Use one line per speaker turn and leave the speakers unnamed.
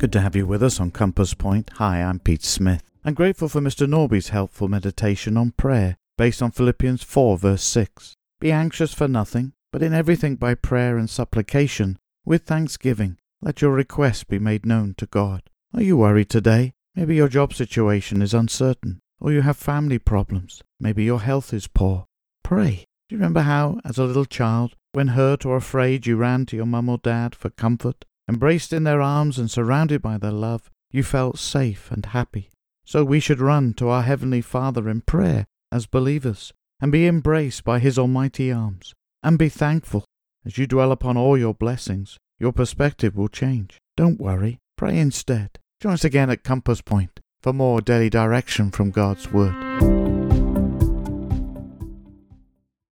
Good to have you with us on Compass Point. Hi, I'm Pete Smith. I'm grateful for Mr. Norby's helpful meditation on prayer based on Philippians 4, verse 6. Be anxious for nothing, but in everything by prayer and supplication, with thanksgiving, let your requests be made known to God. Are you worried today? Maybe your job situation is uncertain, or you have family problems. Maybe your health is poor. Pray. Do you remember how, as a little child, when hurt or afraid, you ran to your mum or dad for comfort? Embraced in their arms and surrounded by their love, you felt safe and happy. So we should run to our Heavenly Father in prayer as believers, and be embraced by His almighty arms, and be thankful. As you dwell upon all your blessings, your perspective will change. Don't worry, pray instead. Join us again at Compass Point for more daily direction from God's Word.